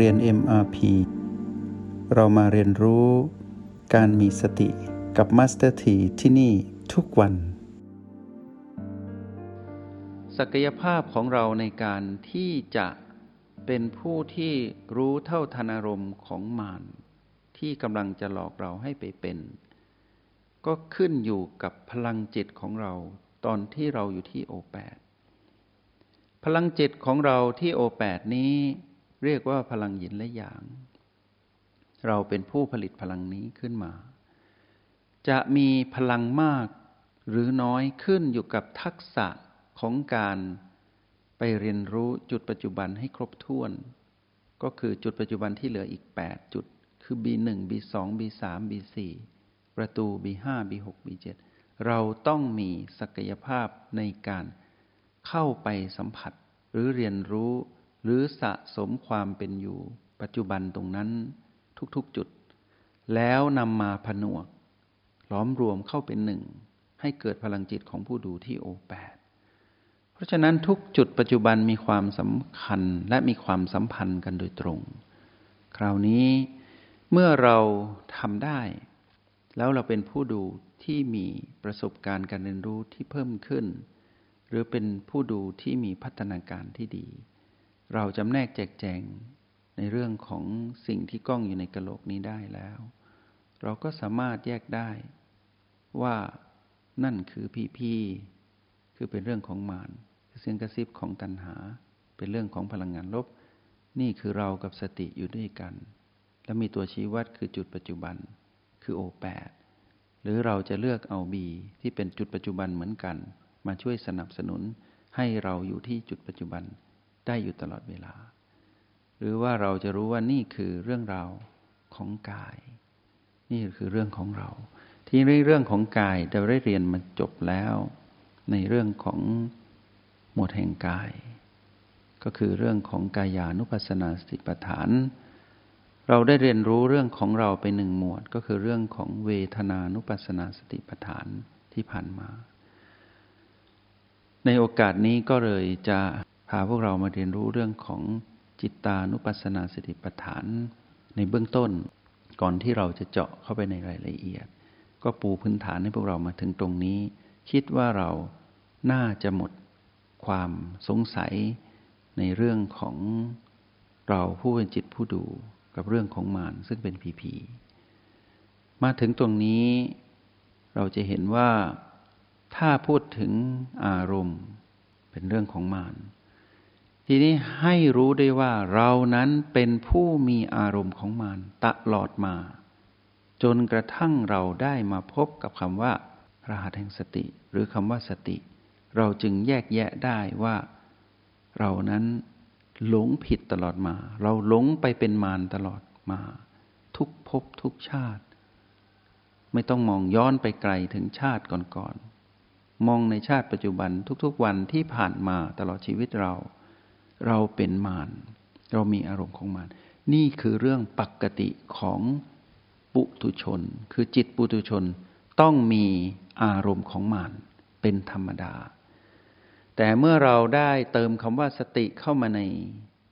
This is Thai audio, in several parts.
เรียน MRP เรามาเรียนรู้การมีสติกับ Master T ที่ที่นี่ทุกวัน ศักยภาพของเราในการที่จะเป็นผู้ที่รู้เท่าทันอารมณ์ของมารที่กำลังจะหลอกเราให้ไปเป็น ก็ขึ้นอยู่กับพลังจิตของเราตอนที่เราอยู่ที่โอแปดพลังจิตของเราที่โอแปดนี้ เรียกว่าพลังหยินและหยาง เราเป็นผู้ผลิตพลังนี้ขึ้นมา จะมีพลังมากหรือน้อยขึ้นอยู่กับทักษะของการไปเรียนรู้จุดปัจจุบันให้ครบถ้วน ก็คือจุดปัจจุบันที่เหลืออีก 8 จุด คือ B1 B2 B3 B4 ประตู B5 B6 B7 เราต้องมีศักยภาพในการเข้าไปสัมผัสหรือเรียนรู้ หรือสะสมความเป็นอยู่ ปัจจุบันตรงนั้นทุกๆจุด แล้วนำมาผนวก ล้อมรวมเข้าเป็นหนึ่ง ให้เกิดพลังจิตของผู้ดูที่โอแปดเพราะฉะนั้นทุกจุดปัจจุบันมีความสำคัญและมีความสัมพันธ์กันโดยตรง คราวนี้เมื่อเราทำได้ แล้วเราเป็นผู้ดูที่มีประสบการณ์การเรียนรู้ที่เพิ่มขึ้น หรือเป็นผู้ดูที่มีพัฒนาการที่ดี เราจำแนกแจกแจงในเรื่องของสิ่งที่กล้องอยู่ในกระโหลกนี้ได้แล้ว เราก็สามารถแยกได้ ว่านั่นคือพีพีคือเป็นเรื่องของมารคือเสียงกระซิบของตัณหา เป็นเรื่องของพลังงานลบ นี่คือเรากับสติอยู่ด้วยกัน และมีตัวชี้วัดคือจุดปัจจุบัน คือโอแปดหรือเราจะเลือกเอาบีที่เป็นจุดปัจจุบันเหมือนกัน มาช่วยสนับสนุนให้เราอยู่ที่จุดปัจจุบัน ได้อยู่ตลอดเวลา หรือว่าเราจะรู้ว่านี่คือเรื่องราวของกาย นี่คือเรื่องของเรา ที่เรื่องของกายเราได้เรียนมาจบแล้ว ในเรื่องของหมวดแห่งกาย ก็คือเรื่องของกายานุปัสสนาสติปัฏฐาน เราได้เรียนรู้เรื่องของเราไปหนึ่งหมวด ก็คือเรื่องของเวทนานุปัสสนาสติปัฏฐานที่ผ่านมา ในโอกาสนี้ก็เลยจะาพวกเรามาเรียนรู้เรื่องของจิตตานุปัสสนาสติปัฏฐาน ในเบื้องต้น ก่อนที่เราจะเจาะเข้าไปในรายละเอียด ก็ปูพื้นฐานให้พวกเรามาถึงตรงนี้ คิดว่าเราน่าจะหมดความสงสัยในเรื่องของเราผู้เป็นจิตผู้ดูกับเรื่องของมารซึ่งเป็นผีผีมาถึงตรงนี้ เราจะเห็นว่าถ้าพูดถึงอารมณ์ เป็นเรื่องของมาร ทีนี้ให้รู้ได้ว่าเรานั้นเป็นผู้มีอารมณ์ของมารตลอดมา จนกระทั่งเราได้มาพบกับคำว่ารหัสแห่งสติ หรือคำว่าสติ เราจึงแยกแยะได้ว่า เรานั้นหลงผิดตลอดมา เราหลงไปเป็นมารตลอดมา ทุกภพทุกชาติ ไม่ต้องมองย้อนไปไกลถึงชาติก่อนๆมองในชาติปัจจุบันทุกๆวันที่ผ่านมาตลอดชีวิตเรา เราเป็นมารเรามีอารมณ์ของมารนี่คือเรื่องปกติของปุถุชน คือจิตปุถุชนต้องมีอารมณ์ของมารเป็นธรรมดา แต่เมื่อเราได้เติมคำว่าสติเข้ามาใน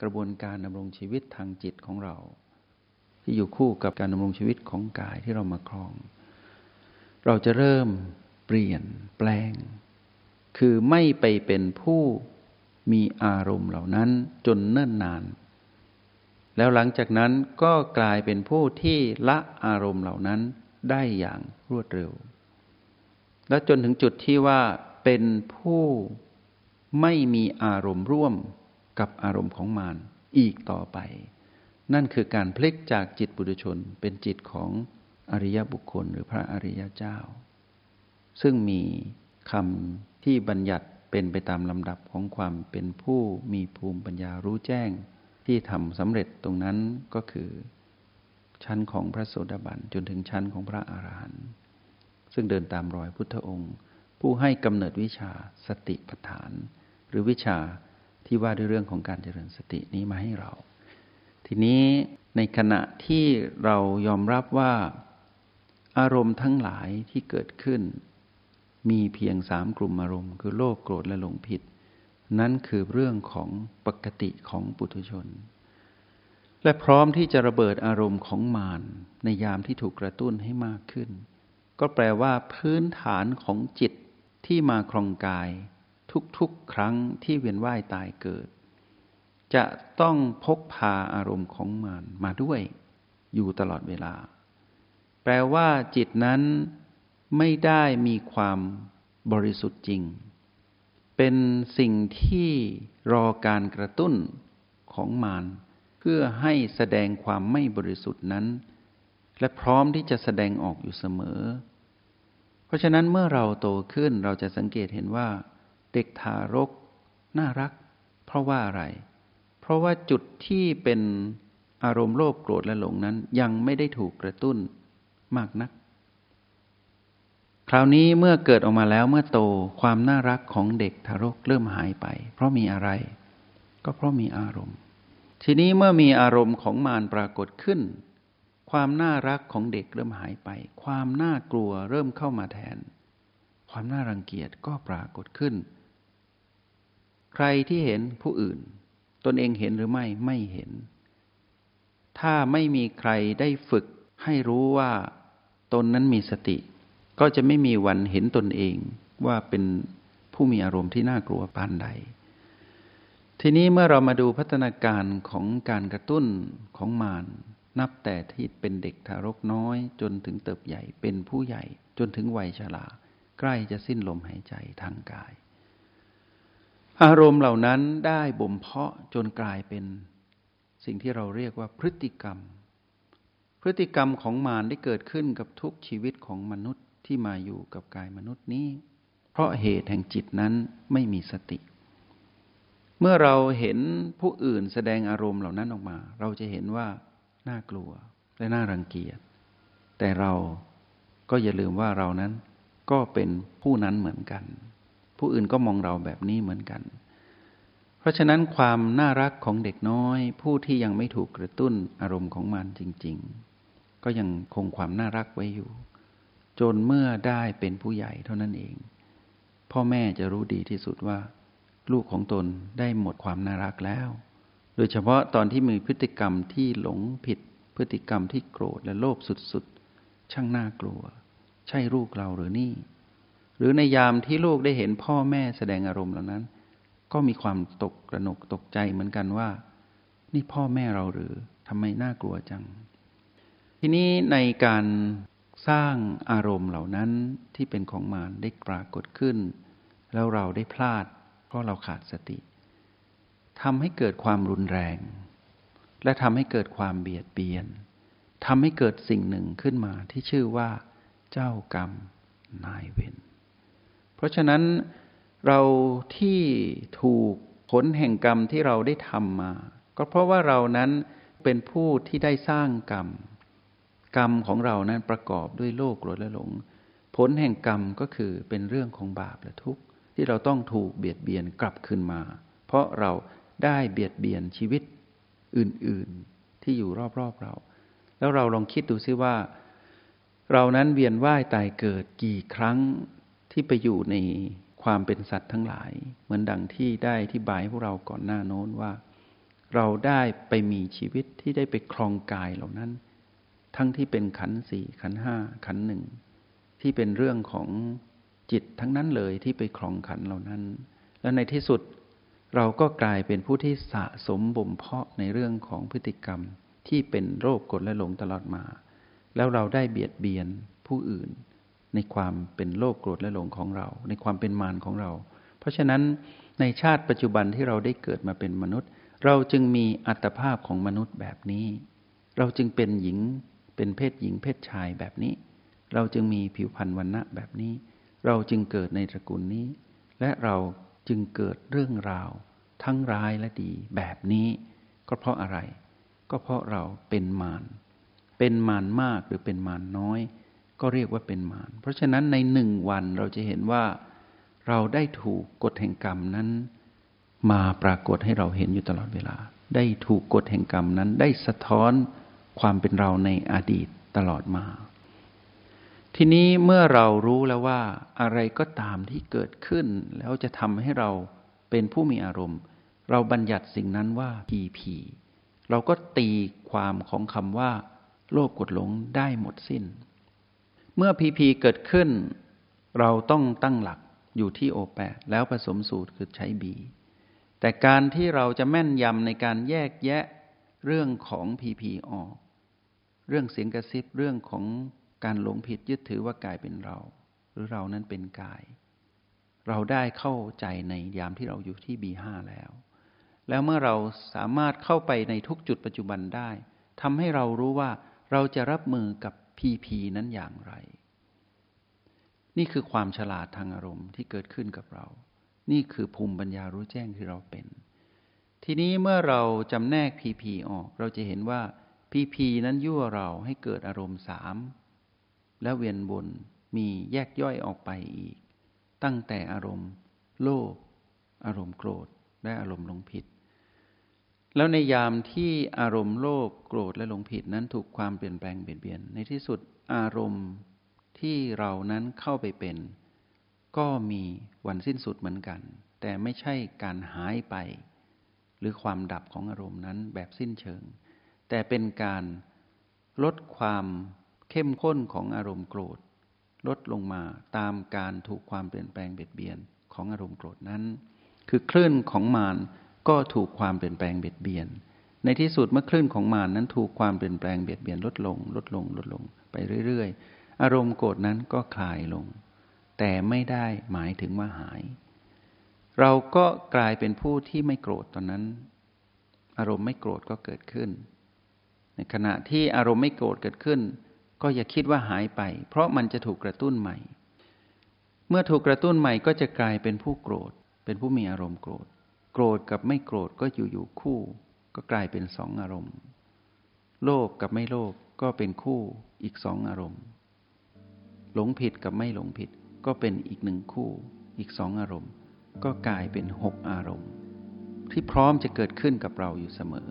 กระบวนการดำรงชีวิตทางจิตของเรา ที่อยู่คู่กับการดำรงชีวิตของกายที่เรามาครอง เราจะเริ่มเปลี่ยนแปลง คือไม่ไปเป็นผู้ มีอารมณ์เหล่านั้นจนเนิ่นนาน แล้วหลังจากนั้นก็กลายเป็นผู้ที่ละอารมณ์เหล่านั้นได้อย่างรวดเร็ว และจนถึงจุดที่ว่าเป็นผู้ไม่มีอารมณ์ร่วมกับอารมณ์ของมารอีกต่อไป นั่นคือการพลิกจากจิตบุตุชนเป็นจิตของอริยบุคคลหรือพระอริยเจ้า ซึ่งมีคำที่บัญญัติ เป็นไปตามลำดับของความเป็นผู้มีภูมิปัญญารู้แจ้ง ที่ทำสำเร็จตรงนั้นก็คือ ชั้นของพระโสดาบันจนถึงชั้นของพระอาหารหันต์ซึ่งเดินตามรอยพุทธองค์ ผู้ให้กำเนิดวิชาสติปัฏฐาน หรือวิชาที่ว่าด้วยเรื่องของการเจริญสตินี้มาให้เรา ทีนี้ในขณะที่เรายอมรับว่าอารมณ์ทั้งหลายที่เกิดขึ้น มีเพียงสามกลุ่มอารมณ์คือโลภโกรธและหลงผิด นั่นคือเรื่องของปกติของปุถุชน และพร้อมที่จะระเบิดอารมณ์ของมารในยามที่ถูกกระตุ้นให้มากขึ้น ก็แปลว่าพื้นฐานของจิตที่มาครองกาย ทุกๆ ครั้งที่เวียนว่ายตายเกิด จะต้องพกพาอารมณ์ของมารมาด้วย อยู่ตลอดเวลา แปลว่าจิตนั้น ไม่ได้มีความบริสุทธิ์จริง เป็นสิ่งที่รอการกระตุ้นของมารเพื่อให้แสดงความไม่บริสุทธิ์นั้น และพร้อมที่จะแสดงออกอยู่เสมอ เพราะฉะนั้นเมื่อเราโตขึ้นเราจะสังเกตเห็นว่า เด็กทารก น่ารัก เพราะว่าอะไร เพราะว่าจุดที่เป็นอารมณ์โลภโกรธและหลงนั้นยังไม่ได้ถูกกระตุ้นมากนัก คราวนี้เมื่อเกิดออกมาแล้วเมื่อโตความน่ารักของเด็กทารกเริ่มหายไป เพราะมีอะไร ก็เพราะมีอารมณ์ ทีนี้เมื่อมีอารมณ์ของมารปรากฏขึ้น ความน่ารักของเด็กเริ่มหายไป ความน่ากลัวเริ่มเข้ามาแทน ความน่ารังเกียจก็ปรากฏขึ้น ใครที่เห็นผู้อื่น ตนเองเห็นหรือไม่ไม่เห็น ถ้าไม่มีใครได้ฝึกให้รู้ว่า ตนนั้นมีสติ ก็จะไม่มีวันเห็นตนเองว่าเป็นผู้มีอารมณ์ที่น่ากลัวปานใด ทีนี้เมื่อเรามาดูพัฒนาการของการกระตุ้นของมารนับแต่ที่เป็นเด็กทารกน้อย จนถึงเติบใหญ่เป็นผู้ใหญ่จนถึงวัยชราใกล้จะสิ้นลมหายใจทางกาย อารมณ์เหล่านั้นได้บ่มเพาะจนกลายเป็นสิ่งที่เราเรียกว่าพฤติกรรม พฤติกรรมของมารได้เกิดขึ้นกับทุกชีวิตของมนุษย์ ที่มาอยู่กับกายมนุษย์นี้ เพราะเหตุแห่งจิตนั้นไม่มีสติ เมื่อเราเห็นผู้อื่นแสดงอารมณ์เหล่านั้นออกมา เราจะเห็นว่าน่ากลัวและน่ารังเกียจ แต่เราก็อย่าลืมว่าเรานั้นก็เป็นผู้นั้นเหมือนกัน ผู้อื่นก็มองเราแบบนี้เหมือนกัน เพราะฉะนั้นความน่ารักของเด็กน้อย ผู้ที่ยังไม่ถูกกระตุ้นอารมณ์ของมันจริง ๆ ก็ยังคงความน่ารักไว้อยู่ จนเมื่อได้เป็นผู้ใหญ่เท่านั้นเอง พ่อแม่จะรู้ดีที่สุดว่า ลูกของตนได้หมดความน่ารักแล้ว โดยเฉพาะตอนที่มีพฤติกรรมที่หลงผิด พฤติกรรมที่โกรธและโลภสุดๆ ช่างน่ากลัว ใช่ลูกเราหรือนี่ หรือในยามที่ลูกได้เห็นพ่อแม่แสดงอารมณ์เหล่านั้น ก็มีความตกกระหนกตกใจเหมือนกันว่า นี่พ่อแม่เราหรือทำไมน่ากลัวจังทีนี้ในการ สร้างอารมณ์เหล่านั้นที่เป็นของมารได้ปรากฏขึ้น แล้วเราได้พลาด เพราะเราขาดสติทำให้เกิดความรุนแรง และทำให้เกิดความเบียดเบียนทำให้เกิดสิ่งหนึ่งขึ้นมาที่ชื่อว่า เจ้ากรรมนายเวรเพราะฉะนั้นเราที่ถูกผลแห่งกรรมที่เราได้ทำมา ก็เพราะว่าเรานั้นเป็นผู้ที่ได้สร้างกรรม กรรมของเรานั้นประกอบด้วยโลกโกรธและหลง ผลแห่งกรรมก็คือเป็นเรื่องของบาปและทุกข์ ที่เราต้องถูกเบียดเบียนกลับคืนมา เพราะเราได้เบียดเบียนชีวิตอื่นๆที่อยู่รอบๆเรา แล้วเราลองคิดดูซิว่า เรานั้นเวียนว่ายตายเกิดกี่ครั้งที่ไปอยู่ในความเป็นสัตว์ทั้งหลาย เหมือนดังที่ได้ที่บายพวกเราก่อนหน้าโน้นว่า เราได้ไปมีชีวิตที่ได้ไปครองกายเหล่านั้น ทั้งที่เป็นขันสี่ขันห้าขันหนึ่งที่เป็นเรื่องของจิตทั้งนั้นเลยที่ไปครองขันเหล่านั้น แล้วในที่สุดเราก็กลายเป็นผู้ที่สะสมบ่มเพาะในเรื่องของพฤติกรรมที่เป็นโรคกดและหลงตลอดมา แล้วเราได้เบียดเบียนผู้อื่น ในความเป็นโลภโกรธและหลงของเรา ในความเป็นมารของเรา เพราะฉะนั้นในชาติปัจจุบันที่เราได้เกิดมาเป็นมนุษย์ เราจึงมีอัตภาพของมนุษย์แบบนี้ เราจึงเป็นหญิง เป็นเพศหญิงเพศชายแบบนี้ เราจึงมีผิวพรรณวันณะแบบนี้ เราจึงเกิดในตระกูลนี้ และเราจึงเกิดเรื่องราว ทั้งร้ายและดีแบบนี้ ก็เพราะอะไร ก็เพราะเราเป็นมารเป็นมารมากหรือเป็นมารน้อย ก็เรียกว่าเป็นมารเพราะฉะนั้นในหนึ่งวันเราจะเห็นว่า เราได้ถูกกฎแห่งกรรมนั้น มาปรากฏให้เราเห็นอยู่ตลอดเวลา ได้ถูกกฎแห่งกรรมนั้นได้สะท้อน ความเป็นเราในอดีตตลอดมา ทีนี้เมื่อเรารู้แล้วว่าอะไรก็ตามที่เกิดขึ้น แล้วจะทำให้เราเป็นผู้มีอารมณ์ เราบัญญัติสิ่งนั้นว่าผีผีเราก็ตีความของคำว่า โลภกดหลงได้หมดสิ้น เมื่อพีพีเกิดขึ้น เราต้องตั้งหลักอยู่ที่โอแปดแล้วผสมสูตรคือใช้บีแต่การที่เราจะแม่นยำในการแยกแยะเรื่องของพีพีออก เรื่องเสียงกระซิบเรื่องของการหลงผิดยึดถือว่ากายเป็นเรา หรือเรานั้นเป็นกาย เราได้เข้าใจในยามที่เราอยู่ที่บีห้าแล้ว แล้วเมื่อเราสามารถเข้าไปในทุกจุดปัจจุบันได้ทำให้เรารู้ว่าเราจะรับมือกับพีพีนั้นอย่างไร นี่คือความฉลาดทางอารมณ์ที่เกิดขึ้นกับเรา นี่คือภูมิปัญญารู้แจ้งที่เราเป็น ทีนี้เมื่อเราจำแนกพีพีออก เราจะเห็นว่า พีพีนั้นยั่วเราให้เกิดอารมณ์สาม และเวียนบนมีแยกย่อยออกไปอีก ตั้งแต่อารมณ์ โลภอารมณ์โกรธ และอารมณ์หลงผิด แล้วในยามที่อารมณ์โลภโกรธและหลงผิดนั้นถูกความเปลี่ยนแปลงเปลี่ยนเบียน ในที่สุดอารมณ์ที่เรานั้นเข้าไปเป็น ก็มีวันสิ้นสุดเหมือนกัน แต่ไม่ใช่การหายไป หรือความดับของอารมณ์นั้นแบบสิ้นเชิง แต่เป็นการลดความเข้มข้นของอารมณ์โกรธ ลดลงมาตามการถูกความเปลี่ยนแปลงเบียดเบียนของอารมณ์โกรธนั้น คือคลื่นของมารก็ถูกความเปลี่ยนแปลงเบียดเบียน ในที่สุดเมื่อคลื่นของมารนั้นถูกความเปลี่ยนแปลงเบียดเบียนลดลง ลดลงลดลงไปเรื่อยๆ อารมณ์โกรธนั้นก็คลายลง แต่ไม่ได้หมายถึงว่าหาย เราก็กลายเป็นผู้ที่ไม่โกรธตอนนั้น อารมณ์ไม่โกรธก็เกิดขึ้นใน ขณะที่อารมณ์ไม่โกรธเกิดขึ้น ก็อย่าคิดว่าหายไป เพราะมันจะถูกกระตุ้นใหม่ เมื่อถูกกระตุ้นใหม่ก็จะกลายเป็นผู้โกรธ เป็นผู้มีอารมณ์โกรธ โกรธกับไม่โกรธก็อยู่อยู่คู่ ก็กลายเป็นสองอารมณ์ โลภกับไม่โลภก็เป็นคู่อีกสองอารมณ์ หลงผิดกับไม่หลงผิดก็เป็นอีกหนึ่งคู่อีกสองอารมณ์ ก็กลายเป็นหกอารมณ์ ที่พร้อมจะเกิดขึ้นกับเราอยู่เสมอ